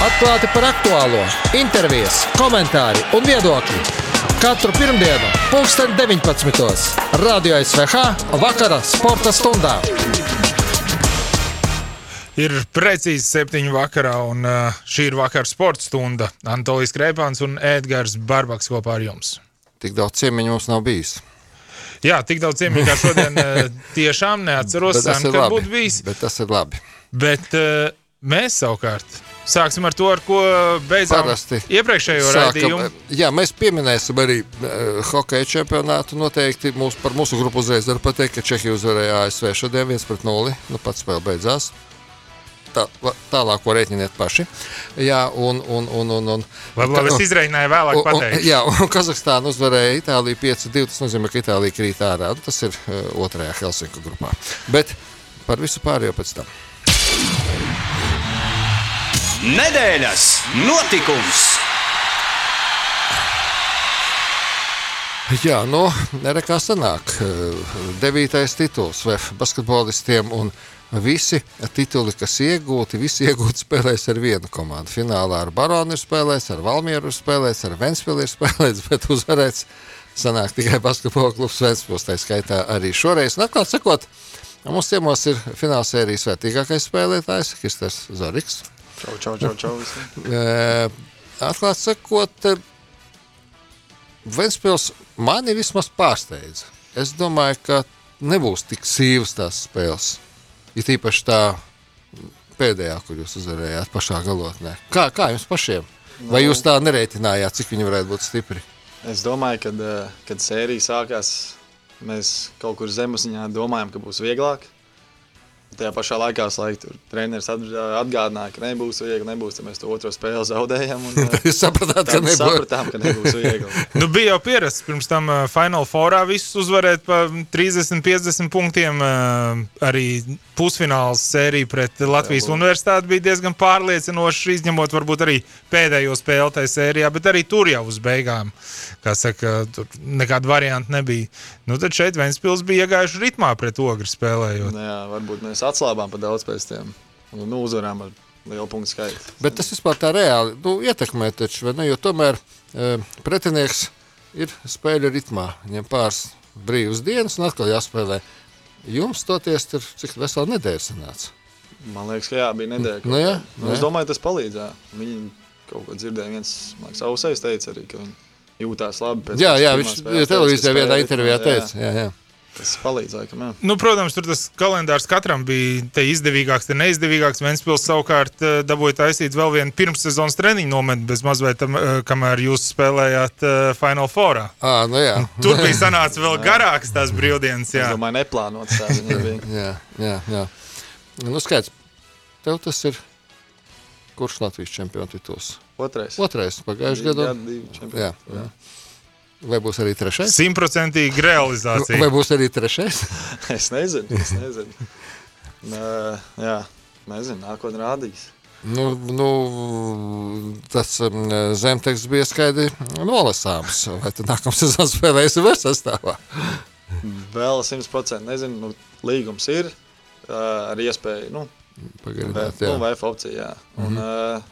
Atklāti par aktuālo, intervijas, komentāri un viedokļi. Katru pirmdienu, 2019. Radio SVH vakara sporta stundā. Ir precīzi septiņi vakarā, un šī ir vakara sporta stunda. Antolijas Krēpāns un Edgars Barbaks kopā ar jums. Tik daudz ciemiņu mums nav bijis. Jā, tik daudz ciemiņu kā šodien tiešām neatceros, Bet tas sen, ir kad labi. būtu bijis. Bet tas ir labi. Bet uh, mēs savukārt sāksim ar to, ar ko beidzām Parasti iepriekšējo raidījumu. jā, mēs pieminēsim arī uh, hokeja čempionātu. Noteikti mūs, par mūsu grupu uzreiz var pateikt, ka Čehija uzvarēja ASV šodien 1-0. Nu, pats spēle beidzās. Tā, tālāko rēķiniet paši. Jā, un, un, un, un, un, Labi, labi, es izreikināju vēlāk Un- un- pateikt. Jā, un Kazahstāna uzvarēja Itāliju 5-2. Tas nozīmē, ka Itālija krīt ārā. Nu, Tas ir uh, otrajā Helsinku grupā. Bet par visu pārējo pēc tam. Nedēļas notikums! Jā, nu, nerekā sanāk. Devītais tituls VF basketbolistiem un visi tituli, kas iegūti, visi iegūti spēlēs ar vienu komandu. Finālā ar Baronu ir spēlēts, ar Valmieru ir spēlēts, ar Ventspili ir spēlēts, bet uzvarēts sanāk tikai basketbola klubs Ventspils. Tā skaitā arī šoreiz. Un atklāt sakot, mums ciemos ir fināla sērijas vērtīgākais spēlētājs, Kristers Zoriks. Čau, čau, čau, čau. Atklāt sakot, Ventspils mani vismaz pārsteidza. Es domāju, ka nebūs tik sīvas tās spēles. Ir īpaši tā pēdējā, kur jūs uzvarējāt pašā galotnē. Kā, kā jums pašiem? Vai jūs tā nerēķinājāt, cik viņi varētu būt stipri? Es domāju, ka, eh, kad sērija sākās, mēs kaut kur zemeziņā domājām, ka būs vieglāk. Tajā pašā laikā laik, tur treneris atgādināja, ka nebūs viegli. Nebūs, tad mēs to otro spēli zaudējām. Un, eh, Jūs sapratāt, ka nebūs. sapratām, ka nebūs viegli. Nu, bija jau pierasts pirms tam uh, Final Fourā visus uzvarēt pa 30-50 punktiem. Uh, arī pusfināls sērija pret Latvijas Jā, Universitāti bija diezgan pārliecinoša, izņemot varbūt arī pēdējo spēli tajā sērijā, bet arī tur jau uz beigām, kā saka, tur nekāda varianta nebija. Nu, tad šeit Ventspils bija iegājuši ritmā pret ogri spēlējot. Nu, jā, varbūt mēs atslābām par daudz pēc tam. Un, Nu, uzvarām ar lielu punktu skaitu. Bet tas vispār tā reāli nu, ietekmē, taču, vai ne? jo tomēr e, pretinieks ir spēļu ritmā. Viņam pāris brīvas dienas un atkal jāspēlē. Jums toties tur cik vesela nedēļa sanāca. Man liekas, ka jā, bija nedēļa. Nu jā, nu, jā. es domāju, tas palīdzēja. Viņi kaut ko dzirdēja. Viens mākslinieks ausais teica arī, ka viņi jūtās labi. Jā, jā viņš televīzijā teica, vienā intervijā ritmā, jā. teica. Jā, jā. Tas palīdzēja. Ka, jā. Nu, protams, tur tas kalendārs katram bija te izdevīgāks, te neizdevīgāks. Ventspils savukārt eh, dabūja taisīt vēl vienu pirmssezonas treniņu nometni, bez mazliet, eh, kamēr jūs spēlējāt uh, Final Fourā. À, nu jā. Tur bija sanācis vēl garāks tās brīvdienas. Es Jā. domāju, neplānots tā viņa bija. jā, jā, jā. Nu, skaidrs. Tev tas ir kurš Latvijas čempionu tituls? Otrais. Otrais pagājušajā gadā. Gadu divi čempioni. Jā, jā. Vai būs arī trešais? Simtprocentīga realizācija. Vai būs arī trešais? Es nezinu. Es nezinu. Nē, jā, nezinu. Nākotnē rādīs. Nu, nu, tas um, zemteksts bija skaidri nolasāms. Vai tad nākamā sezonā spēlēsim vēl sastāvā? Vēl 100% nezinu. Nu, līgums ir ar iespēju. Nu, Pagarināt, nu, jā. Mhm. VF opcija. Jā. Un, uh,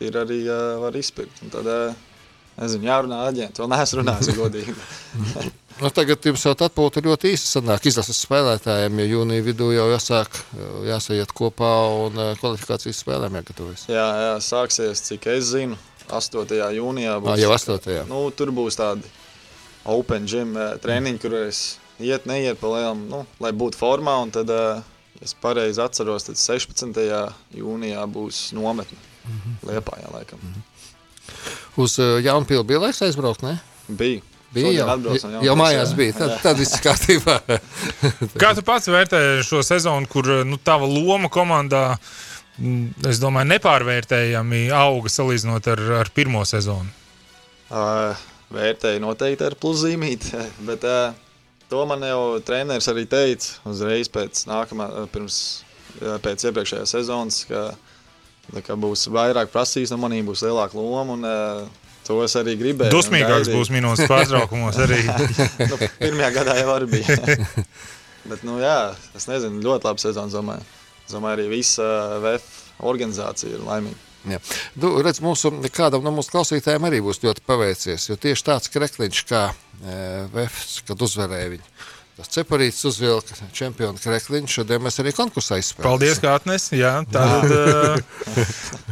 ir arī uh, var izpirkt. Un Tad, uh, nezinu, jārunā ar aģentu. Vēl neesmu runājis godīgi. Nu, tagad jums jau atpūta ļoti īsi sanāk izlases spēlētājiem, jo jūnija vidū jau jāsāk, jāsajiet kopā un eh, kvalifikācijas spēlēm jāgatavojas. jā, jā, sāksies, cik es zinu, 8. jūnijā. Ā, jau 8. Nu, tur būs tādi open gym uh, treniņi, kur es iet, neiet pa lielam, nu, lai būtu formā. Un tad, es pareizi atceros, tad 16. jūnijā būs nometne. Mm. -hmm. Liepā, jā, laikam. Mm Uz uh, Jaunpilsnu bija laiks aizbraukt, ne? Bija. Bija jau, jau Jaunpils, mājās jā. bija, tad, tad viss kārtībā. Kā tu pats vērtē šo sezonu, kur nu, tava loma komandā, mm, es domāju, nepārvērtējami auga salīdzinot ar, ar pirmo sezonu? Uh, vērtēju noteikti ar pluszīmīti, bet uh, to man jau treneris arī teica uzreiz pēc nākamā, uh, pirms, uh, pēc iepriekšējās sezonas, ka, ka būs vairāk prasīs no maniem, būs lielāka loma. Un, uh, to es arī gribēju. Dusmīgāks būs minūtes pārtraukumos arī. nu, pirmajā gadā jau arī bija. Bet, nu, jā, es nezinu, ļoti labi sezonu domāju. Es domāju, arī visa VF organizācija ir laimīga. Jā. Nu, redz, mūsu, kādam no mūsu klausītājiem arī būs ļoti paveicies, jo tieši tāds krekliņš kā e, Vefs, kad uzvarēja viņu. Tas cepurītis uzvilka čempionu krekliņu, šodien mēs arī konkursā izspēlējām. Paldies, ka atnesi. Jā, tad,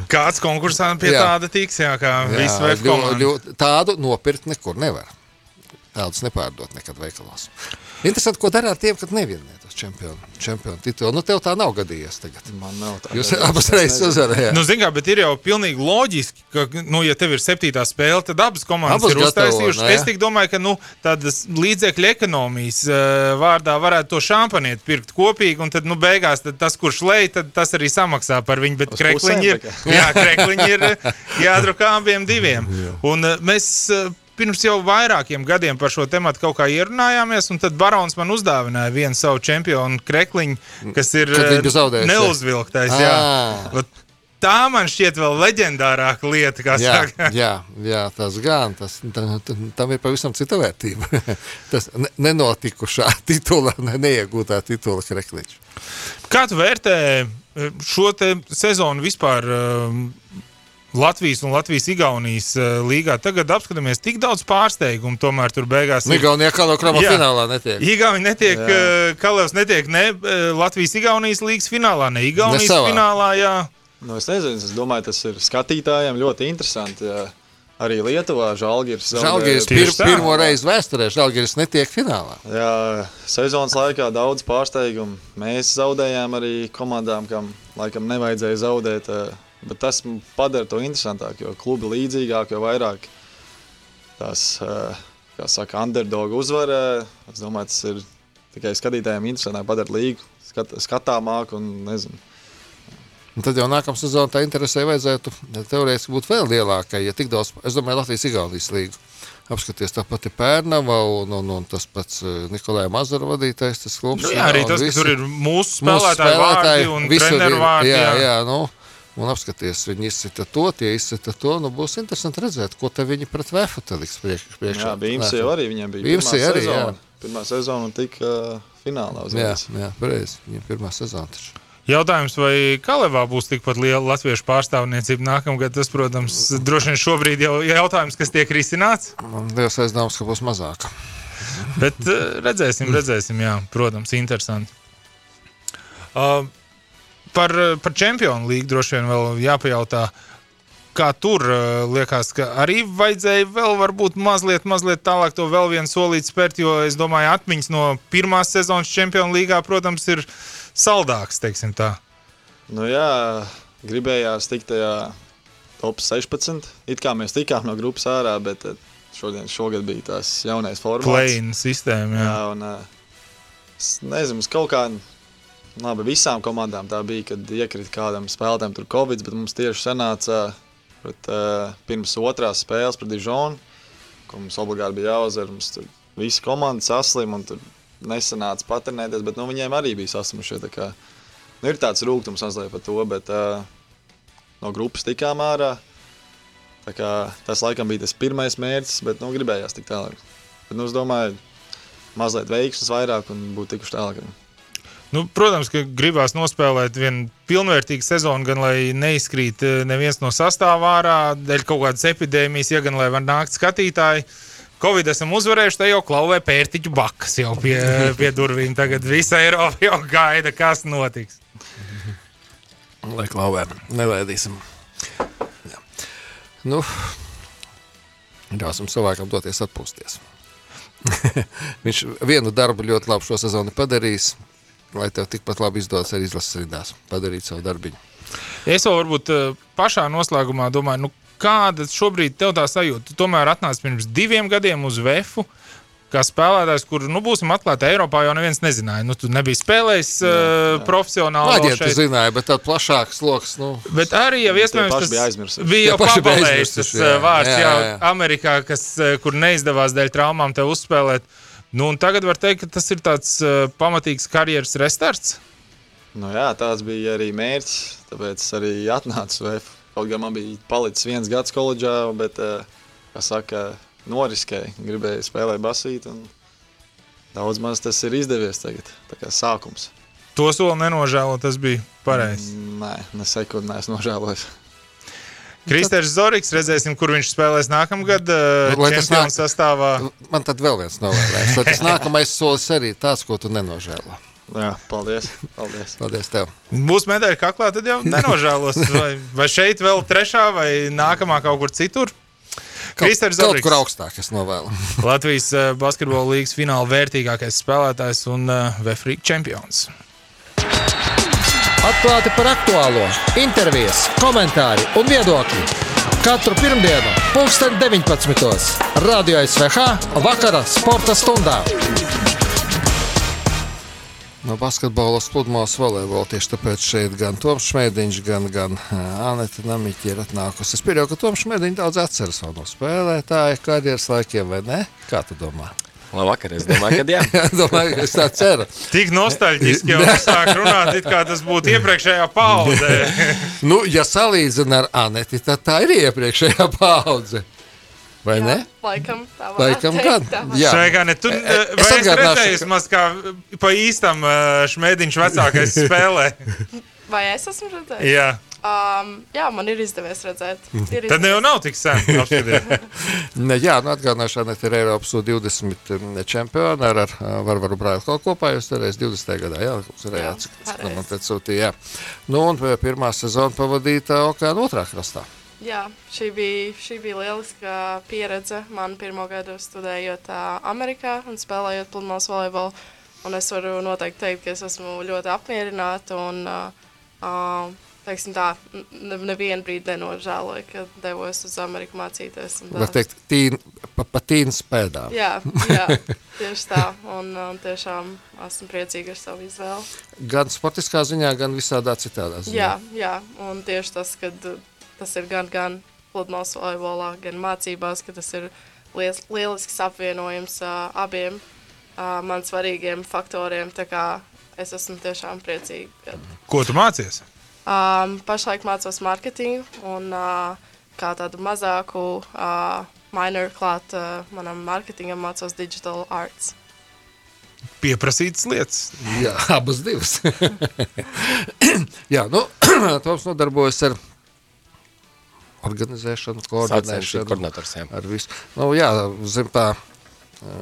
kāds konkursā pie Jā. tāda tiks, jā, kā visu veidu Tādu nopirkt nekur nevar. Tādus nepārdot nekad veikalos. Interesanti, ko dara ar tiem, kad nevienē tos čempionu, čempionu titulu. Nu, tev tā nav gadījies tagad. Man nav tā. Jūs abas reizes uzvarējāt. Nu, zin kā, bet ir jau pilnīgi loģiski, ka, nu, ja tev ir septītā spēle, tad abas komandas Abas ir uztaisījušas. nu, jā. Es tik domāju, ka nu, tādas līdzekļu ekonomijas uh, vārdā varētu to šāpaniet pirkt kopīgi, un tad, nu, beigās tad tas, kurš lej, tad tas arī samaksā par viņu. Bet Uz krekliņi ir, pusēm jā, krekliņi ir jādrukā abiem diviem. Un uh, mēs. Uh, Pirms jau vairākiem gadiem par šo tēmu kaut kā ierunājāmies, un tad Barons man uzdāvināja vienu savu čempionu krekliņu, kas ir jā? neuzvilktais. Jā. Ā. Vat Tā man šķiet vēl leģendārāka lieta, kā Jā, saka. jā, jā, tas gan. Tas, tam, tam ir pavisam cita vērtība. tas ne, nenotikušā titula, ne, neiegūtā titula krekliņš. Kā tu vērtē eh, šo sezonu vispār? um, Latvijas un Latvijas-Igaunijas uh, līgā. Tagad apskatāmies, tik daudz pārsteigumu tomēr tur beigās. ir. Igaunijā kā no krama Jā. finālā netiek. Igauni netiek, Jā. uh, Kalevs netiek ne uh, Latvijas-Igaunijas līgas finālā, ne Igaunijas Ne finālā. Jā. Nu, es nezinu, es domāju, tas ir skatītājiem ļoti interesanti. Jā. Arī Lietuvā Žalgiris Žalgiris pir, pirmo reizi vēsturē Žalgiris netiek finālā. Jā, sezonas laikā daudz pārsteigumu. Mēs zaudējām arī komandām, kam laikam nevajadzēja zaudēt. eh, Bet tas padara to interesantāku, jo klubi līdzīgāk, jo vairāk tās, eh, kā saka, underdog uzvara. Es domāju, tas ir tikai skatītājiem interesantāk, padara līgu skat, skatāmāku un nezinu. Un tad jau nākamā sezonā tā interesē vajadzētu teorētiski būt vēl lielākai. Ja tik daudz, es domāju, Latvijas-Igaunijas līgu. Apskaties, tā pati Pērnava un, un, un tas pats eh, Nikolai Mazara vadītais. Tas klubs, Nu, jā, arī tas, visi- tur ir mūsu mūsu spēlētāji, vārdi un visur treneru vārdi. Jā, jā. jā, nu, un apskaties, viņi izsita to, tie izsita to. Nu, būs interesanti redzēt, ko te viņi pret Vēfu liks priekš, priekšā. Jā, Bīms jau arī viņiem bija Bīmsi pirmā arī, sezona. jā. Pirmā sezona un tika uh, finālā Jā, uzreiz. jā pareizi. Viņam pirmā sezona taču. Jautājums, vai Kalevā būs tikpat liela latviešu pārstāvniecība nākamgad? Tas, protams, droši vien šobrīd jau ir jautājums, kas tiek risināts. Man liels aizdoms, ka būs mazāk. Bet redzēsim, redzēsim, jā, protams, interesanti. Uh, par, par čempionu līgu droši vien vēl jāpajautā. Kā tur uh, liekas, ka arī vajadzēja vēl varbūt mazliet, mazliet tālāk to vēl vienu solīti spērt, jo es domāju, atmiņas no pirmās sezonas čempionu līgā, protams, ir saldāks, teiksim tā. Nu, jā, gribējās tikt tajā top 16. It kā mēs tikām no grupas ārā, bet eh, šodien, šogad bija tās jaunais formāts. Play-in sistēma. Jā. Jā, un eh, es nezinu, kaut kā. Labi, visām komandām tā bija, kad iekrita kādam spēlētājam tur Covid, bet mums tieši sanāca pret, uh, pirms otrās spēles pret Dižonu, ko mums obligāti bija jāuzvar. Mums tur visi komandi saslim un tur nesanāca paternēties, bet nu, viņiem arī bija saslimušie. tā kā, Nu, ir tāds rūkums mazliet par to, bet uh, no grupas tikām ārā. Tā kā, tas laikam bija tas pirmais mērķis, bet nu, gribējās tik tālāk. Bet, nu, es domāju, mazliet veiksmes vairāk un būtu tikuši tālāk. Nu, protams, ka gribās nospēlēt vienu pilnvērtīgu sezonu, gan lai neizkrīt eh, neviens no sastāvā ārā, dēļ kaut kādas epidēmijas, ja gan lai var nākt skatītāji. Covid esam uzvarējuši, te jau klauvē pērtiķu bakas jau pie, pie durvīm. Tagad visa Eiropa jau gaida, kas notiks. Lai klauvē, nelaidīsim. Jā. Nu, ļausim cilvēkam doties atpūsties. Viņš vienu darbu ļoti labi šo sezonu padarījis, lai tev tikpat labi izdodas arī izlases rindās padarīt savu darbiņu. Es vēl varbūt eh, pašā noslēgumā domāju, nu, kāda šobrīd tev tā sajūta? Tu tomēr atnāci pirms diviem gadiem uz VF. Kā spēlētājs, kur, nu, būsim atklāti, Eiropā jau neviens nezināja. Nu, tu nebiji spēlējis uh, profesionāli. vēl Aģenti šeit. zināja, bet tāds plašāks lokus. Nu, Bet arī jau iespējams tas bija aizmirsuši. bija jau aizmirsuši, tas jā. jā, vārds, jā, Jā, jā, jā. Amerikā, kas, eh, kur neizdevās dēļ traumām te uzspēlēt. Nu, tagad var teikt, ka tas ir tāds uh, pamatīgs karjeras restarts. Nu, jā, tāds bija arī mērķis. Tāpēc es arī atnācu VF. Kaut gan man bija palicis viens gads koledžā, bet, eh, kā saka, noriskēju. Gribēju spēlēt basīt. Daudz maz tas ir izdevies tagad. Tā kā sākums. To soli nenožēlo, tas bija pareizi. Nē, ne sekundi neesmu nožēlojis. Kristers Zorigs, redzēsim, kur viņš spēlēs nākamgad. Nu, tas čempionu nāk- sastāvā. Man tad vēl viens novēlējums. Lai Tas nākamais solis arī ir tāds, ko tu nenožēlo. Jā, paldies. paldies. Paldies tev. Būs medaļa kaklā, tad jau nenožēlos. Vai, vai šeit vēl trešā, vai nākamā kaut kur citur? Kristers Zorigs. kur augstāk es novēlu. Latvijas uh, basketbola līnijas fināla vērtīgākais spēlētājs un uh, Vefrīka čempions. Atklāti par aktuālo, intervijas, komentāri un viedokļi. Katru pirmdienu, 2019. Radio SVH vakara sporta stundā. No basketbola pludmales volejbola tieši tāpēc šeit gan Toms Šmēdiņš, gan, gan ā, Anita Namiķa ir atnākusi. Es pieļauju, ka Toms Šmēdiņš daudz atceras no spēlētāja karjeras laikiem, vai ne? Kā tu domā? Labvakar, es domāju, ka jā. Domāju, ka es tā ceru. Tik nostalģiski jau sāk runāt, it kā tas būtu iepriekšējā paudē. Nu, ja salīdzina ar Aneti, tad tā ir iepriekšējā paudze. Vai ne? Laikam, tā Laikam gan. Jā. Šajā ne, tu, E- es vai es atgādināšu, redzēju, maz kā pa īstam eh, šmēdiņš vecākais spēlē. Vai es esmu redzējis? Jā, Um, jā, man ir izdevies redzēt. Ir tad jau nav tik sen. Ne, jā, nu atgādināšu, Aneta ir Eiropas U20 čempiona ar, ar Varvaru Brailu kopā. Jūs darījāt 20. gadā, jā, arī Jā, pareizi. Man pēc sūtīja, jā. Nu, un pirmā sezona pavadīta okeāna otrā krastā. Jā, šī bija, šī bija lieliska pieredze. Man pirmo gadu studējot Amerikā un spēlējot pludmales volejbolu. Un es varu noteikti teikt, ka es esmu ļoti apmierināta un uh, uh, teiksim tā, ne, nevienu brīdi nenožēloju, ka devos uz Ameriku mācīties. Var teikt, tīn, pa, pa tīnas pēdām. Jā, jā, tieši tā. Un, un tiešām esmu priecīga ar savu izvēli. Gan sportiskā ziņā, gan visādā citādā ziņā. Jā, jā, un tieši tas, ka tas ir gan, gan pludmales volejbolā, gan mācībās, ka tas ir liels, lielisks apvienojums uh, abiem uh, man svarīgiem faktoriem. Tā kā es esmu tiešām priecīga. Ka, Ko tu mācies? Um, pašlaik mācos mārketingu un uh, kā tādu mazāku uh, minor klāt uh, manam mārketingam mācos digital arts. Pieprasītas lietas. Jā, abas divas. jā, nu, Toms nodarbojas ar organizēšanu, koordinēšanu. koordinators, jā. Ar visu. Nu, jā, zem tā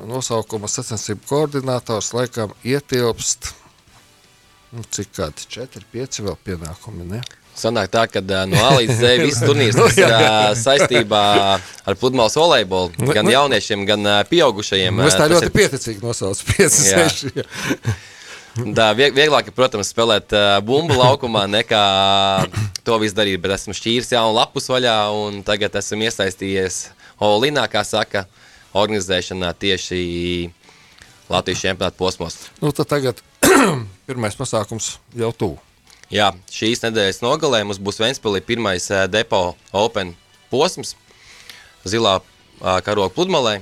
nosaukuma sacensību koordinators laikam ietilpst. Nu, cik kādi 4, 5 vēl pienākumi, ne? Sanāk tā, ka no A līdz Z visas turnīrs ir ā, saistībā ar pludmales volejbolu. Gan Nu, jauniešiem, gan pieaugušajiem. Nu, ā, tā ļoti ir- pieticīgi nosaucu 5, Jā. 6. Tā vie- vieglāk, ir, protams, spēlēt uh, bumbu laukumā, nekā to visu darīt. Bet esmu šķīris jaunu lapus vaļā, un tagad esmu iesaistījies Olinā, kā saka, organizēšanā tieši Latvijas čempionāta posmos. Nu, tagad pirmais pasākums jau tuvu. Jā, šīs nedēļas nogalē mums būs Ventspēlī pirmais uh, depo Open posms, zilā uh, karoga pludmalē,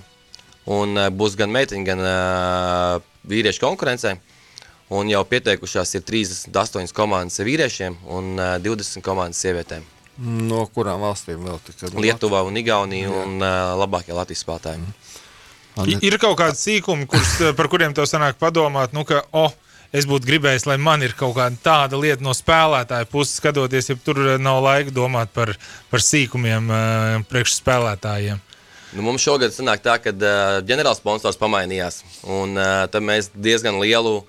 un uh, būs gan meiteņu, gan uh, vīriešu konkurencē. Un jau pieteikušās ir 38 komandas vīriešiem un uh, 20 komandas sievietēm. No kurām valstīm vēl tikai? Lietuvā un Igaunijā un uh, labākie Latvijas spēlētāji. I- Ir kaut kādi sīkumi, eh, par kuriem tev sanāk padomāt, nu, ka, oh, es būtu gribējis, lai man ir kaut kāda tāda lieta no spēlētāja puses, skatoties, ja tur eh, nav laika domāt par, par sīkumiem uh, priekš spēlētājiem. Nu, mums šogad sanāk tā, ka uh, ģenerālsponsors pamainījās. Un uh, tad mēs diezgan lielu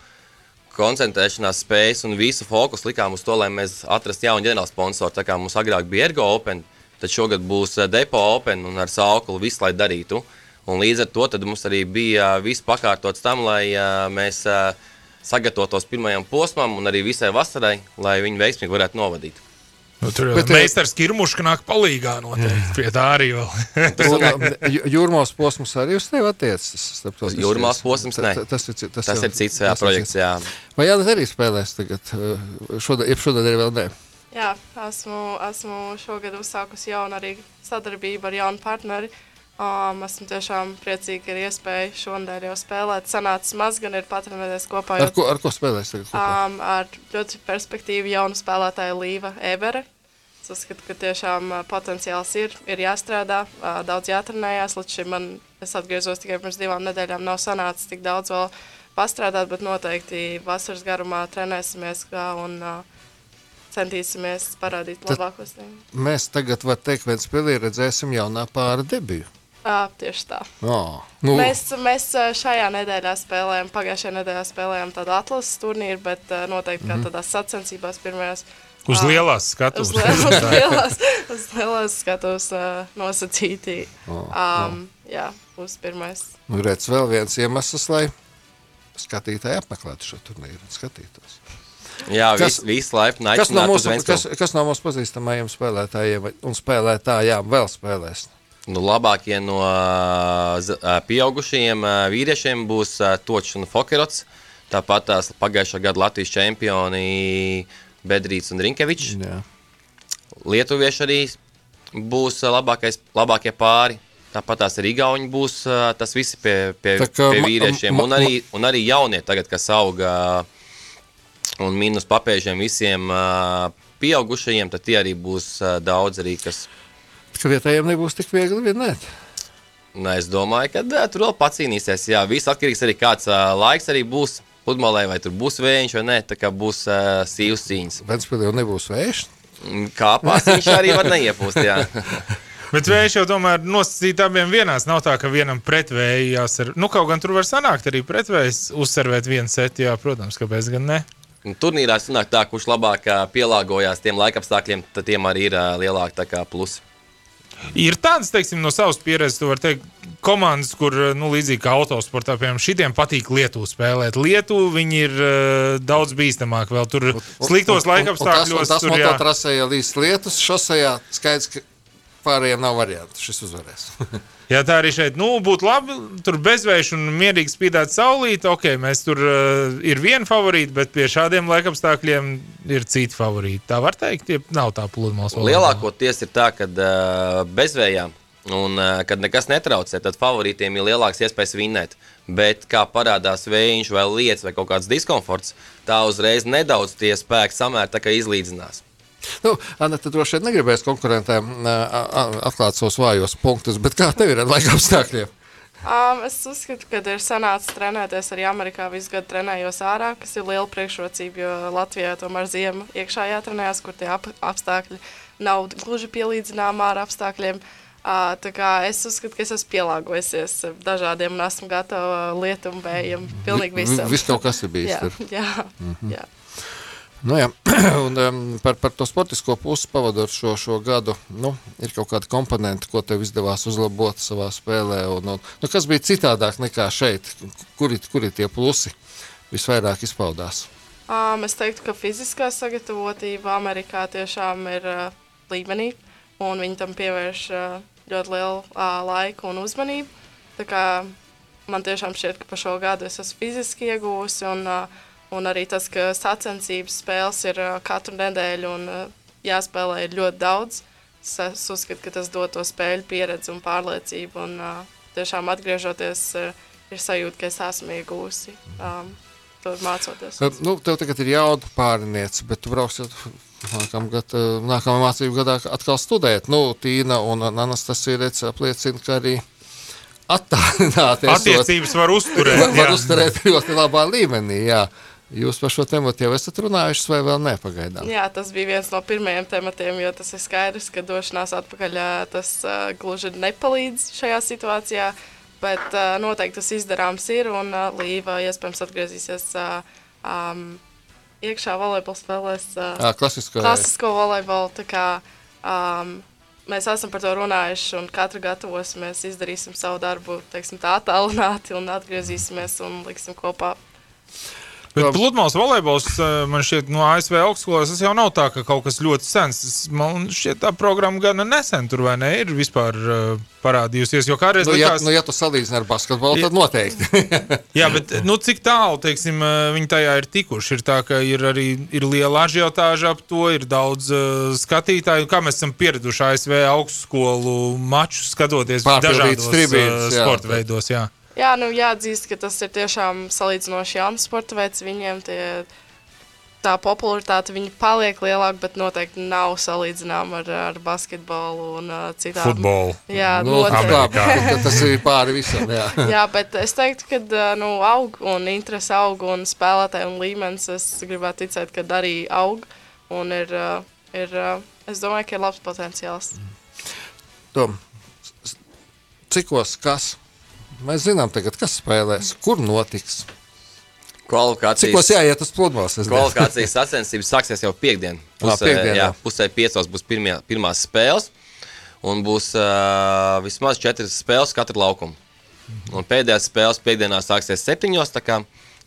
koncentrēšanās spējas un visu fokusu likām uz to, lai mēs atrastu jaunu ģenerālsponsoru. Tā kā mums agrāk bija Ergo Open, tad šogad būs Depo Open un ar sauklu visu, lai darītu. Un līdz ar to mums arī bija viss pakārtots tam, lai uh, mēs uh, sagatavotos pirmajam posmam un arī visai vasarai, lai viņi veiksmīgi varētu novadīt. Nu, tur Bet, Bet, eh, meistars Kirmuška nāk palīgā noteikti. Pie tā arī vēl. Jūrmālas posms arī uz tevi attiecas. Jūrmālas posms, nē. Tas ir, tas Tas jau- ir cits tas projekts. Jā. Vai Jānis arī spēlēs tagad? uh, Šodien, jeb šodien arī vēl nē. Jā, esmu, esmu šogad uzsākusi jaunu arī sadarbību ar jaunu partneri. Um, esmu tiešām priecīga, ka ir iespēja šonadēļ jau spēlēt. Sanācis maz, gan ir patrenēties kopā Ar ko, ar ko spēlēs um, ar ļoti perspektīvu jaunu spēlētāju Līva Ebere. Es uzskatu, ka tiešām potenciāls ir, ir jāstrādā, daudz jātrenējās. Līdz šim man, es atgriezos tikai pirms divām nedēļām, nav sanācis tik daudz vēl pastrādāt, bet noteikti vasaras garumā trenēsimies kā un uh, centīsimies parādīt labākos. Mēs tagad, var teikt, viens pilī redzēsim jaunā pāra debiju. À, tieši tā. Oh, nu, Mēs, mēs šajā nedēļā spēlējām, pagājušajā nedēļā spēlējām tādu atlases turnīru, bet noteikti kā tādās sacensībās pirmajās. Uz ā, lielās skatuves. Uz lielās, uz lielās, uz lielās skatos uh, nosacītī. Oh, Um, jā, būs pirmais. nu, redz, vēl viens iemesls, lai skatītāji apmeklētu šo turnīru un skatītos. Jā, Kas- viss vis laipni Kas no, mūsu, kas, kas no mūsu pazīstamajiem spēlētājiem un spēlētājām vēl spēlēs? Nu, labākie no pieaugušajiem vīriešiem būs Točs un Fokerots. Tāpat tās pagājušā gada Latvijas čempioni Bedrīts un Rinkevičs. Jā. Lietuvieši arī būs labākais, labākie pāri. Tāpat tās arī Igauni būs tas visi pie, pie, kā pie vīriešiem. Un arī, un arī jaunie tagad, kas auga un mīnus papēžiem visiem pieaugušajiem, tad tie arī būs daudz arī, kas Ka vietējiem nebūs tik viegli vienēt. Nu, es domāju, ka dā, tur vēl pacīnīsies. Jā, viss atkarīgs arī kāds uh, laiks arī būs pludmalē, vai tur būs vējš vai nē. Tā kā būs uh, sīvs cīņas. Ventspēlī jau nebūs vējš. Mm, Kāpās viņš arī var neiepūst. Jā. Bet vējš jau tomēr nosacīt abiem vienās. Nav tā, ka vienam pretvēji jāsar. Nu, kaut gan tur var sanākt arī pretvējs uzservēt vienu seti, jā, protams, kāpēc gan ne. Turnīrā sanāk tā, kurš labāk pielāgojās tiem laikapstākļiem, tad tiem arī ir lielāka kā plusi. Ir tādas, teiksim, no savas pieredzes, tu vari teikt, komandas, kur, nu, līdzīgi kā autosportā, piemēram, šitiem patīk Lietuvu spēlēt. Lietuva viņi ir uh, daudz bīstamāk, vēl tur sliktos laikapstākļos. Tas, tas tur, mototrasē, līdz lietus šosejā, skaidrs, ka pārējiem nav variantu. Šis uzvarēs. Jā, tā arī šeit nu, būtu labi. Tur bezvējš un mierīgi spīdēt saulīt. Ok, mēs tur uh, ir viena favorīta, bet pie šādiem laikapstākļiem ir citi favorīti. Tā var teikt, ja nav tā pludmales. Lielākoties ir tā, ka uh, bezvējā un uh, kad nekas netraucē, tad favorītiem ir lielāks iespējas vinnēt. Bet kā parādās vējš vai lietas vai kaut kāds diskomforts, tā uzreiz nedaudz tie spēki samērā izlīdzinās. Nu, Anna, tu droši vien negribēs konkurentiem ā, ā, atklāt savus vājos punktus, bet kā tev ir ar laika apstākļiem? Um, es uzskatu, ka ir sanācis trenēties arī Amerikā. Visu gadu trenējos ārā, kas ir liela priekšrocība, jo Latvijā tomēr ziema iekšā jātrenējas, kur tie ap apstākļi nav gluži pielīdzināmi ar apstākļiem. Uh, tā kā es uzskatu, ka es esmu pielāgojusies dažādiem un esmu gatava lietum, vējam, pilnīgi visam. Viss kaut kas ir bijis. jā, tur. jā, mm -hmm. jā. Nu, jā, un, um, par, par to sportisko pusi pavadot šo, šo gadu, nu, ir kaut kādi komponenti, ko tev izdevās uzlabot savā spēlē. Un, un, nu, kas bija citādāk nekā šeit? Kuri, kuri tie plusi visvairāk izpaudās? Um, es teiktu, ka fiziskā sagatavotība Amerikā tiešām ir uh, līmenī, un viņi tam pievērš uh, ļoti lielu uh, laiku un uzmanību. Tā kā man tiešām šķiet, ka par šo gadu es esmu fiziski iegūsi, un, uh, un arī tas, ka sacensības spēles ir katru nedēļu un jāspēlē ir ļoti daudz. Es, uzskatu, ka tas dod to spēļu pieredzi un pārliecību, un tiešām atgriežoties, ir sajūta, ka es esmu iegūsi. Um, mācoties. Nu, tev tagad ir jauda pāriniece, bet tu brauksi nākamā gada, nākamā mācību gadā atkal studēt. Nu, Tīna un Anastasija apliecina, ka arī attālināti esot- Attiecības var uzturēt. var, var uzturēt ļoti labā līmenī. Jā. Jūs par šo tēmu jau esat runājuši, vai vēl ne pagaidām? Jā, tas bija viens no pirmajiem tematiem, jo tas ir skaidrs, ka došanās atpakaļ tas uh, gluži nepalīdz šajā situācijā. Bet uh, noteikti tas izdarāms ir, un uh, Līva iespējams atgriezīsies uh, um, iekšā volejbola spēlēs. Uh, klasisko. klasisko volejbolu. tā kā, Um, mēs esam par to runājuši, un katru gatavosimies, izdarīsim savu darbu, teiksim, tā attālināti, un atgriezīsimies un liksim kopā. Bet pludmales volejbols eh, man šķiet, no ASV augstskolās tas jau nav tā, ka kaut kas ļoti sens. Man šķiet, tā programma gan nesen tur vai ne ir vispār uh, parādījusies. Jo kādreiz Nu, ja, likās, nu, ja tu salīdzini ar basketbolu, tad noteikti. Jā, bet nu, cik tālu teiksim, eh, viņi tajā ir tikuši? Ir tā, ka ir arī ir liela ažiotāža ap to, ir daudz uh, skatītāju. Kā mēs esam pieraduši ASV augstskolu maču skatoties Pārpildītas dažādos tribīnes, uh, jā. sporta veidos. Jā. Jā, nu jāatzīst, ka tas ir tiešām salīdzinoši jauns sporta veids. Viņiem tie, tā popularitāte paliek lielāka, bet noteikti nav salīdzināma ar, ar basketbolu un uh, citām. Futbolu. Jā, nu, tā, tas ir pāri visam. Jā. Jā, bet es teiktu, ka nu, aug un interese aug un spēlētāju un līmenis. Es gribētu ticēt, ka arī aug. un ir, ir es domāju, ka ir labs potenciāls. Tom, cikos kas? Mēs zinām tagad, kas spēlēs, kur notiks. Kvalifikācijas. Jāiet uz pludmales? Kvalifikācijas sacensības sāksies jau piekdien. Pusē, piekdien, jā. jā, pusē piecos būs pirmie, pirmās spēles. Un būs uh, vismaz četras spēles katru laukumu. Un pēdējās spēles piekdienā sāksies septiņos.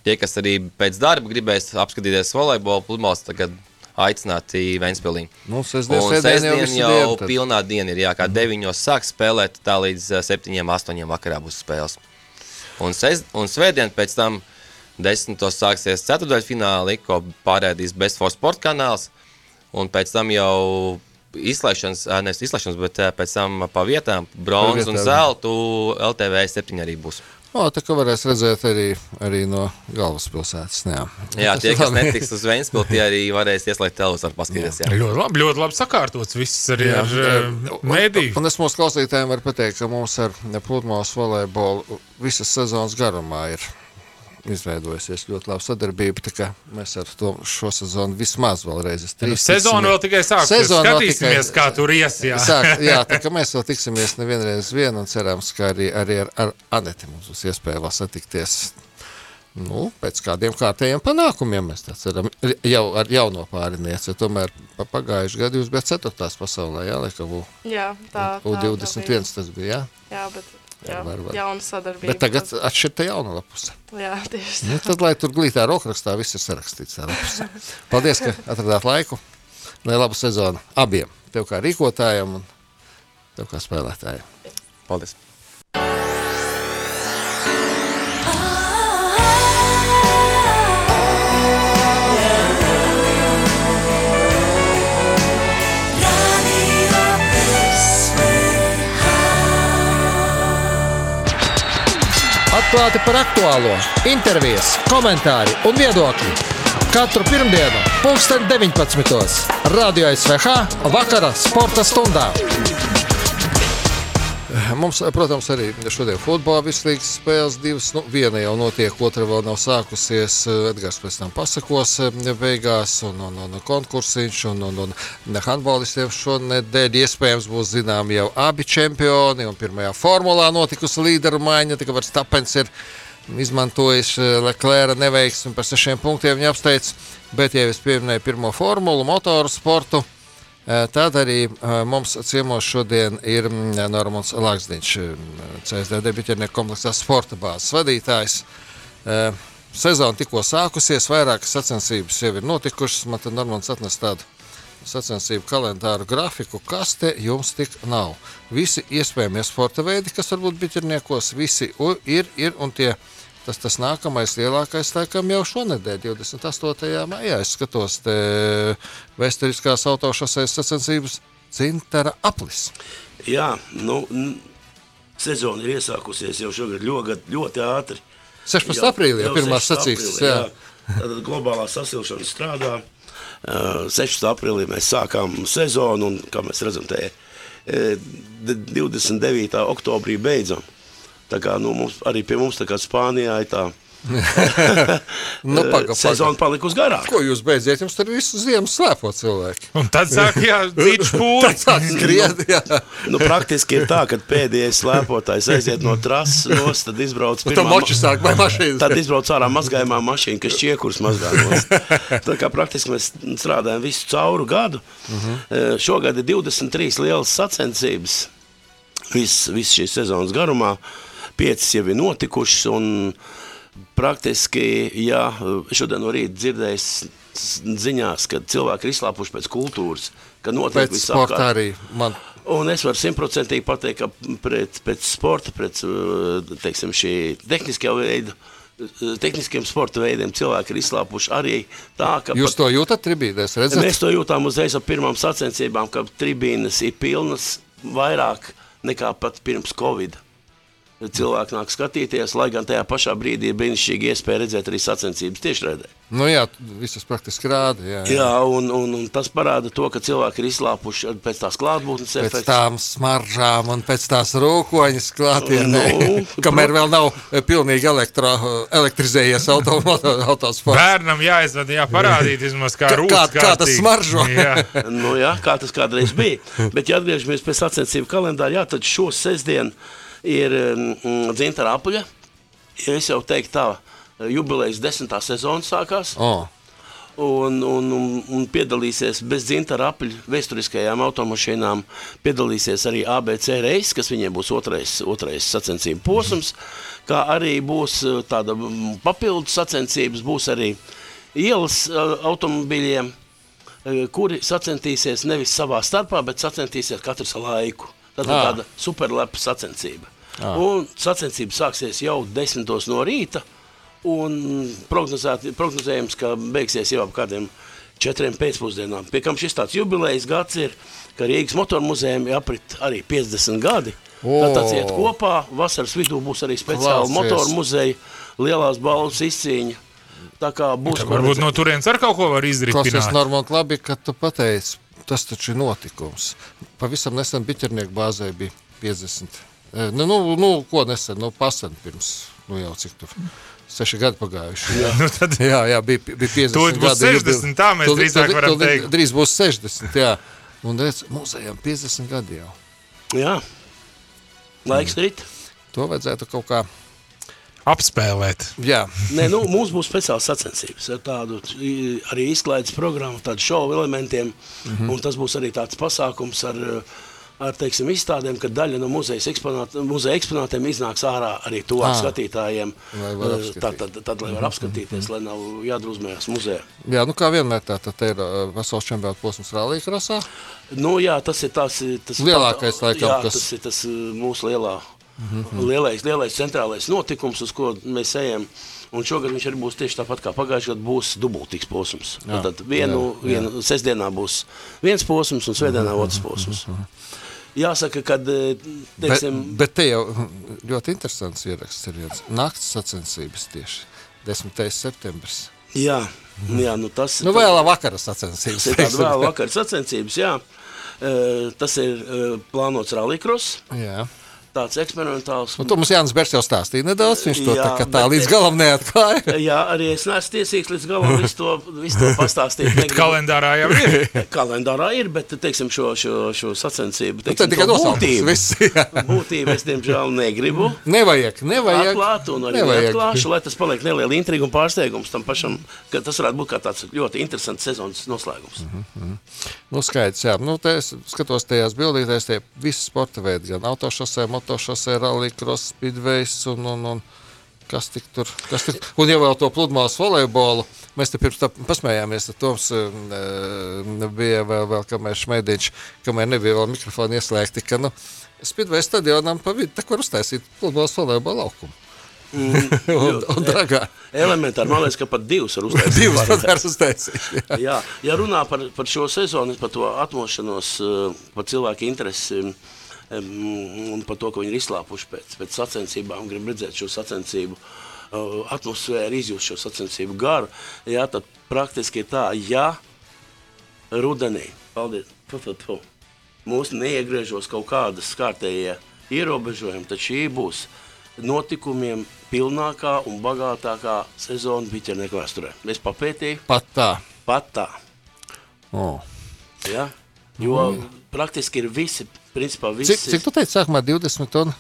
Tie, kas arī pēc darba gribēs apskatīties volejbolu, pludmales, tagad aicināti Vēnspilī. Nu, sestdien, Un jau sestdien visu jau dienu tad. pilnā diena ir. Jā, kā deviņos sāk spēlēt, tā līdz ā, septiņiem, astoņiem vakarā būs spēles. Un, sest, un svētdien pēc tam desmitos sāksies ceturdaļfināli, ko pārēdīs Best for Sport kanāls. Un pēc tam jau izslēgšanas, ā, nevis izslēgšanas, bet ā, pēc tam pa vietām bronzas un zeltu LTV 7 arī būs. O, tā kā varēs redzēt arī, arī no galvaspilsētas. Jā, Jā, Tas tie, kas netiks uz Vēnspilsnu, tie arī varēs ieslēgt televizoru paskatīties. Jā. Ļoti labi, ļoti labi sakārtots viss arī Jā, ar un- uh, mēdīju. Un es mūsu klausītājiem varu pateikt, ka mums ar pludmales volejbolu visas sezonas garumā ir izveidojusies ļoti laba sadarbība. tā Mēs ar to šo sezonu vismaz vēlreiz Nu, Sezona vēl tikai sāksies. Sezona Skatīsimies, tikai- kā tur ies. Jā. Sāk, jā, tā kā mēs vēl tiksimies nevienreiz vien un cerams, ka arī, arī ar, ar Aneti mums būs iespēja vēl satikties. Nu, pēc kādiem kārtējiem panākumiem mēs tā ceram, jau ar jauno pārinieci. Tomēr pa pagājušajā gadā jūs bijat ceturtās pasaulē, jā, laikam, Jā, tā, tā, tā U21 tas bija, jā. Jā, bet jā, var, var. jauna sadarbība. Bet tagad atšķirta jauna lapuse. Jā, tieši tā. Nu, tad, lai tur glītā rokrakstā viss ir sarakstīts. tā lapuse. Paldies, ka atradāt laiku. Lai labu sezonu abiem. Tev kā rīkotājam un tev kā spēlētājam. Paldies! Atklāti par aktuālo, intervijas, komentāri un viedokļi. Katru pirmdienu, 2019. Radio SVH vakara sporta stundā. Mums, protams, arī šodien futbolā vislīgas spēles divas. Nu, viena jau notiek, otra vēl nav sākusies. Edgars pēc tam pasakos eh, beigās, un, un, un konkursiņš, un, un, un handbolistiem šonedēļ iespējams būs zinām jau abi čempioni, pirmajā formulā notikusi līderu maiņa, tikai Verstapens ir izmantojis eh, Leclerca neveiksmi par sešiem punktiem viņa apsteidz, bet, ja es pieminēju pirmo formulu, motoru sportu, Tad arī mums ciemos šodien ir mm, Normons Laksdiņš, mm, CSD debitiernieku kompleksā sporta bāzes vadītājs. Sezona tikko sākusies, vairākas sacensības jau ir notikušas. Man te Normons atnes tādu sacensību kalendāru grafiku, kas te jums tik nav. Visi iespējamie sporta veidi, kas varbūt biķerniekos, visi ir, ir un tie Tas, tas nākamais lielākais, laikam, jau šonadēļ, 28. maijā. Es skatos, te vēsturiskās autošoseis sacensības Cintara aplis. Jā, nu, sezona ir iesākusies jau šogad ļoti, ļoti ātri. 16. aprīlī jau pirmās 16. sacīkstes, aprīlī, jā. Tad globālā sasilšana strādā. Uh, 16. aprīlī mēs sākām sezonu, un, kā mēs redzam, te eh, d- 29. oktobrī beidzam. Tā kā nu, mums, arī pie mums, tā kā Spānijā, ir tā Nu, eh, paga, sezona palikusi garāka. Ko jūs beidziet? Jums tur visu ziemu slēpo cilvēki. Un tad sāk dzīt špūri. Tā skrien, jā. Nu, praktiski ir tā, ka pēdējais slēpotājs aiziet no trases, nos, tad izbrauc vai mašīnas. Tad izbrauc ārā mazgājumā mašīna, kas čiekurs mazgājumos. Tā kā praktiski mēs strādājam visu cauru gadu. Uh Mhm. -huh. Šogad ir 23 lielas sacensības. Viss vis šīs sezonas garumā. Piecas jau ir notikušas. un Praktiski, jā, šodien no rīta dzirdējis ziņās, ka cilvēki ir izslāpuši pēc kultūras, ka notiek Pēc sporta apkārt. arī man. Un es varu simtprocentīgi pateikt, ka pret, pēc sporta, pēc uh, teiksim, šī tehniskā veida, uh, tehniskiem sporta veidiem cilvēki ir izslāpuši arī tā, ka Jūs to jūtat tribīnēs, redzat? mēs to jūtām uzreiz ar pirmām sacensībām, ka tribīnes ir pilnas vairāk nekā pat pirms Covid. Cilvēki nāk skatīties, lai gan tajā pašā brīdī ir brīnišķīgi iespēja redzēt arī sacensības tiešraidē. Nu, jā, visas praktiski rāda. Jā, jā. Jā, un, un, un tas parāda to, ka cilvēki ir izslāpuši pēc tās klātbūtnes Pēc efekta. tām smaržām un pēc tās rūkoņas klātienē, Nu, kamēr vēl nav eh, pilnīgi elektro, elektrizējies auto, autosports. Bērnam jāizvada, jāparādīt vismaz kā Kā- rūtas. kā- kā tas smaržo. Jā. nu, jā, kā tas kādreiz bija. Bet, ja atgriežamies pie sacensību kalendāra, jā, tad šo sestdienu ir mm, dzintara apaļa. Ja es jau teiktu tā, jubilejas desmitā sezona sākās. Oh. Un, un, un, un piedalīsies bez dzintara apaļa vēsturiskajām automašīnām. Piedalīsies arī ABC reizes, kas viņiem būs otrais, otrais sacensību posms. Kā arī būs uh, tāda mm, papildus sacensības, būs arī ielas uh, automobīļiem, uh, kuri sacensties nevis savā starpā, bet sacensties katru savu laiku. Tā ir Ā. tāda superlepa sacensība. Un sacensība sāksies jau 10 no rīta. Prognozējams, ka beigsies jau ap kādiem četriem pēcpusdienām. Pie kam šis tāds jubilejas gads ir, ka Rīgas motoru muzejam ir aprit arī 50 gadi. O! Tad tāds iet kopā. Vasaras vidū būs arī speciāla Klausies. motoru muzeja, lielās balvas izcīņa. Tā kā būs ko Varbūt redzēt. no turienes ar kaut ko var izdarīt. Klausies, Normāli, labi, ka tu pateici, tas taču ir notikums. Pavisam nesen Biķernieku bāzē bija 50. Eh, Nu, nu, nu ko nesen, nu, pasen pirms, nu jau cik tur. Seši gadi pagājuši. Jā, Nu, tad jā, jā bija, bija 50. Tūlīt būs gadi, 60, tā mēs Tūlīt- drīzāk tūlīt- varam tūlīt teikt. Drīz būs 60, jā. Un redz, muzejam 50 gadi jau. Jā, laiks rīt. To vajadzētu kaut kā, apspēlēt. jā. Nē, nu, mums būs speciāls sacensības ar tādu i- arī izklaides programmu, tādu šovu elementiem. Mm Mhm. -hmm. Un tas būs arī tāds pasākums ar, ar teiksim, izstādēm, kad daļa no muzeja eksponāt, eksponātiem iznāks ārā arī tuvāk Ā. skatītājiem. Eh. Mhm. Tad, tad, tad lai var apskatīties, lai nav jādruzmējas muzejā. jā, nu kā vienmēr tā, tad ir uh, vesels čempionāta posms rallija krasā. Nu, jā, tas ir tas, tas Lielākais, laikam, jā, kas- tas ir tas eh, mūsu lielā, lielais, lielais centrālais notikums, uz ko mēs ejam. Un šogad viņš arī būs tieši tāpat kā pagājušajā gadā, būs dubultīgs posms. Jā, tad vienu, jā, jā. vienu sestdienā būs viens posms un svētdienā otrs posms. Jāsaka, ka Bet, teiksim, bet te jau ļoti interesants ieraksts ir viens. Nakts sacensības tieši 10. septembris. jā, jā, nu tas Nu, vēlā vakara sacensības. Tas ir vēl vakar sacensības, jā. Eh, Tas ir eh, plānots rallycross, Jā. Tāds eksperimentāls. Un to mums Jānis Bers jau stāstīja nedaudz. Viņš to Jā, tā, tā bet- līdz galam neatklāja. Jā, arī es neesmu tiesīgs līdz galam visu to, visu to pastāstīt. Negribu- Kalendārā jau ir. Kalendārā ir, bet teiksim, šo, šo, šo sacensību Nu, tad teiksim, tikai to nosaukums, būtību, viss, būtību es, diemžēl, negribu Nevajag, nevajag. atklāt, un arī Nevajag. neatklāšu, lai tas paliek neliela intriga un pārsteigums tam pašam, ka tas varētu būt kā tāds ļoti interesants sezonas noslēgums. Nu, skaidrs, jā. Nu, te es skatos tajās bildītēs, tie visi sporta veidi, gan autošosē, motošosē, rallycross, speedways un, un, un kas tik tur, kas tik, un jau to pludmales volejbolu. Mēs te pirms tam pasmējāmies, tad Toms eh, bija vēl, vēl kamēr šmēdiņš, kamēr nebija vēl mikrofoni ieslēgti, ka, nu, speedway stadionam pa vidu, tā kur uztaisīt pludmales volejbolu laukumu. un, un dragā. Elementāri, man liekas, ka pat divus var uztaisīt. Divas pat var uztaisīt. jā. Jā, ja runā par, par šo sezonu, par to atmošanos, eh, par cilvēku interesi un par to, ka viņi ir izslāpuši pēc, pēc sacensībām, grib redzēt šo sacensību eh, atmosfēru, izjust šo sacensību garu, jā, tad praktiski tā, ja rudenī, paldies, fu, fu, fu, mūs neiegriežos kaut kādas kārtējie ierobežojumi, tad šī būs notikumiem pilnākā un bagātākā sezona biķernieku vēsturē. Es papētīju, Pat tā. pat tā. Oh. Ja? Jo praktiski ir visi, principā visi. Cik, cik tu teici, sākumā 20 un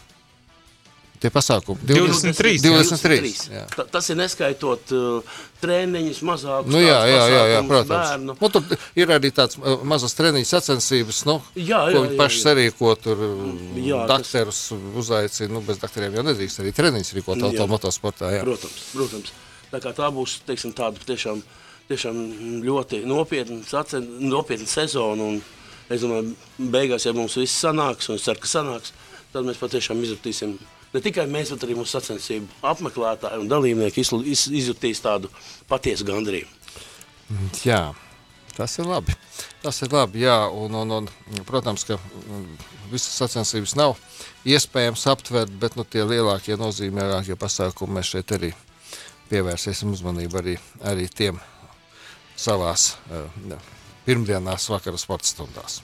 tie pasākumi? 23. 23. jā. Ta, tas ir neskaitot uh, treniņus, mazākus Nu, jā, jā, jā, jā, bērnu. Nu, tur ir arī tāds uh, mazas treniņu sacensības, nu, Jā, ko jā, viņi jā, paši jā. sarīko. Tur Jā, jā, tas- dakterus uzaicina, nu, bez dakteriem jau nedrīkst arī treniņus rīkot Jā. automotosportā. Jā. Protams, protams. Tā, kā tā būs teiksim, tāda tiešām, tiešām ļoti nopietna, sacen, nopietna sezona. Un, es domāju, beigās, ja mums viss sanāks, un es ceru, ka sanāks, tad mēs patiešām izjutīsim. Ne tikai mēs, bet arī mūsu sacensību apmeklētāji un dalībnieki iz, izjutīs tādu patiesu gandrību. jā. Tas ir labi. Tas ir labi, jā, un, un, un protams, ka mm, visas sacensības nav iespējams aptvert, bet nu, tie lielākie, nozīmīgākie pasākumi mēs šeit arī pievērsīsim uzmanību arī, arī tiem savās uh, pirmdienās vakara sporta stundās.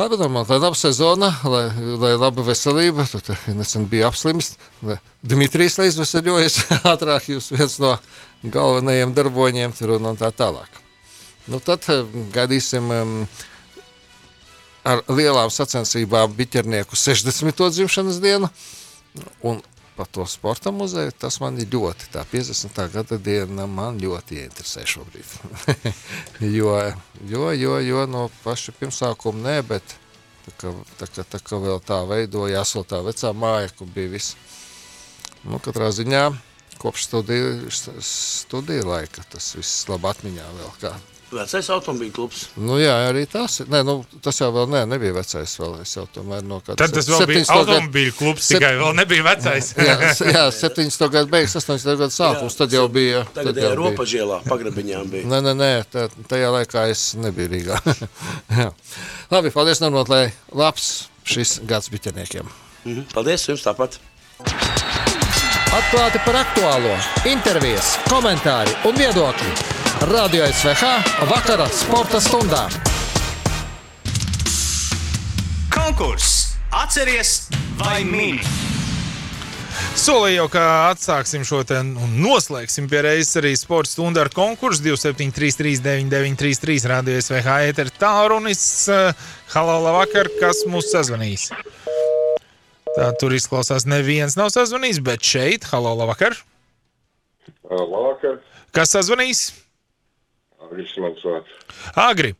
Labi, domā, lai laba sezona, lai, lai laba veselība. Tur nesen bija apslims. Dimitrijs lai izvesaļojas ātrāk, jūs viens no galvenajiem darboņiem tur un tā tālāk. Nu, tad eh, gaidīsim um, ar lielām sacensībām biķernieku 60. dzimšanas dienu. Un par to sporta muzeju, tas man ir ļoti, tā 50. gada diena man ļoti ieinteresē šobrīd. jo, jo, jo, jo no paša pirmsākuma nē, bet tā kā, tā, kā, tā kā vēl tā veidojās, vēl tā vecā māja, kur bija viss. Nu, katrā ziņā kopš studiju, studiju laika tas viss labi atmiņā vēl kā Vecais automobīļu klubs. Nu, jā, arī tas. Nē, nu, tas jau vēl ne, nebija vecais. Vēl. Es jau tomēr no kāda. Tad tas vēl bija automobīļu klubs, sep... tikai vēl nebija vecais. jā, jā 70. gadu beigas, 80. gadu sākums. Tad jau bija. Tagad jau ropažielā, pagrabiņām bija. Nē, nē, nē tā, tajā laikā es nebiju Rīgā. Labi, paldies, Normot, lai labs šis gads biķerniekiem. Mhm, paldies jums tāpat. Atklāti par aktuālo, intervijas, komentāri un viedokļi. Radio SVH vakara sporta stundā. Konkurss Atceries vai mini! Solīju, ka atsāksim šo te un noslēgsim pie reizes arī sporta stundu ar konkursu 273, 9933, Radio SVH ēteru tālrunis. Halo, labvakar, kas mūs sazvanīs? Tā tur izklausās, neviens nav sazvanījis, bet šeit, halo, labvakar. Labvakar. Kas sazvanīs? Agri.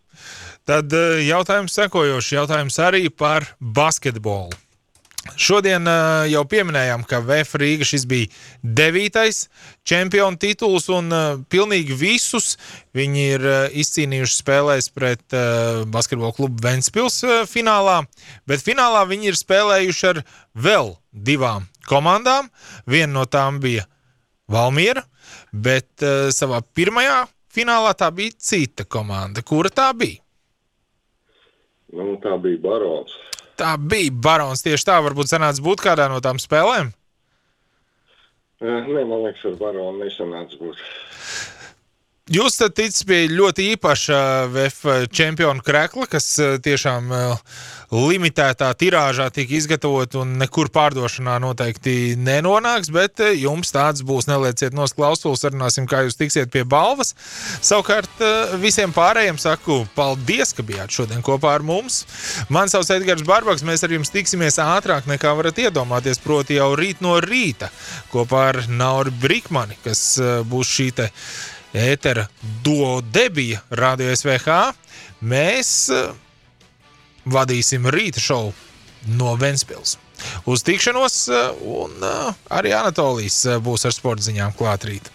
Tad eh, jautājums sekojošs. Jautājums arī par basketbolu. Šodien uh, jau pieminējām, ka VF Rīga šis bija devītais čempionu tituls, un uh, pilnīgi visus viņi ir izcīnījuši spēlēs pret basketbola klubu Ventspils finālā, bet finālā viņi ir spēlējuši ar vēl divām komandām. Viena no tām bija Valmiera, bet savā pirmajā Finālā tā bija cita komanda. Kura tā bija? Nu, tā bija Barons. Tā bija Barons. Tieši tā varbūt sanāca būt kādā no tām spēlēm. Nē, man liekas, ar Baronu nesanāca būt. Jūs ticat pie ļoti īpaša VF čempionu krekla, kas eh, tiešām uh, limitētā tirāžā tika izgatavot un nekur pārdošanā noteikti nenonāks, bet eh, jums tāds būs. Nelieciet nos klausulas, runāsim, kā jūs tiksiet pie balvas. Savukārt visiem pārējiem saku paldies, ka bijāt šodien kopā ar mums. Man sauc Edgars Barbaks, mēs ar jums tiksimies ātrāk nekā varat iedomāties, proti jau rīt no rīta kopā ar Nauru Brikmani, kas būs šī te ētera duo debija Radio SVH. Mēs vadīsim rīta šovu no Ventspils. Uz tikšanos, eh, un eh, arī Anatolijas eh, būs ar sporta ziņām klāt rīt.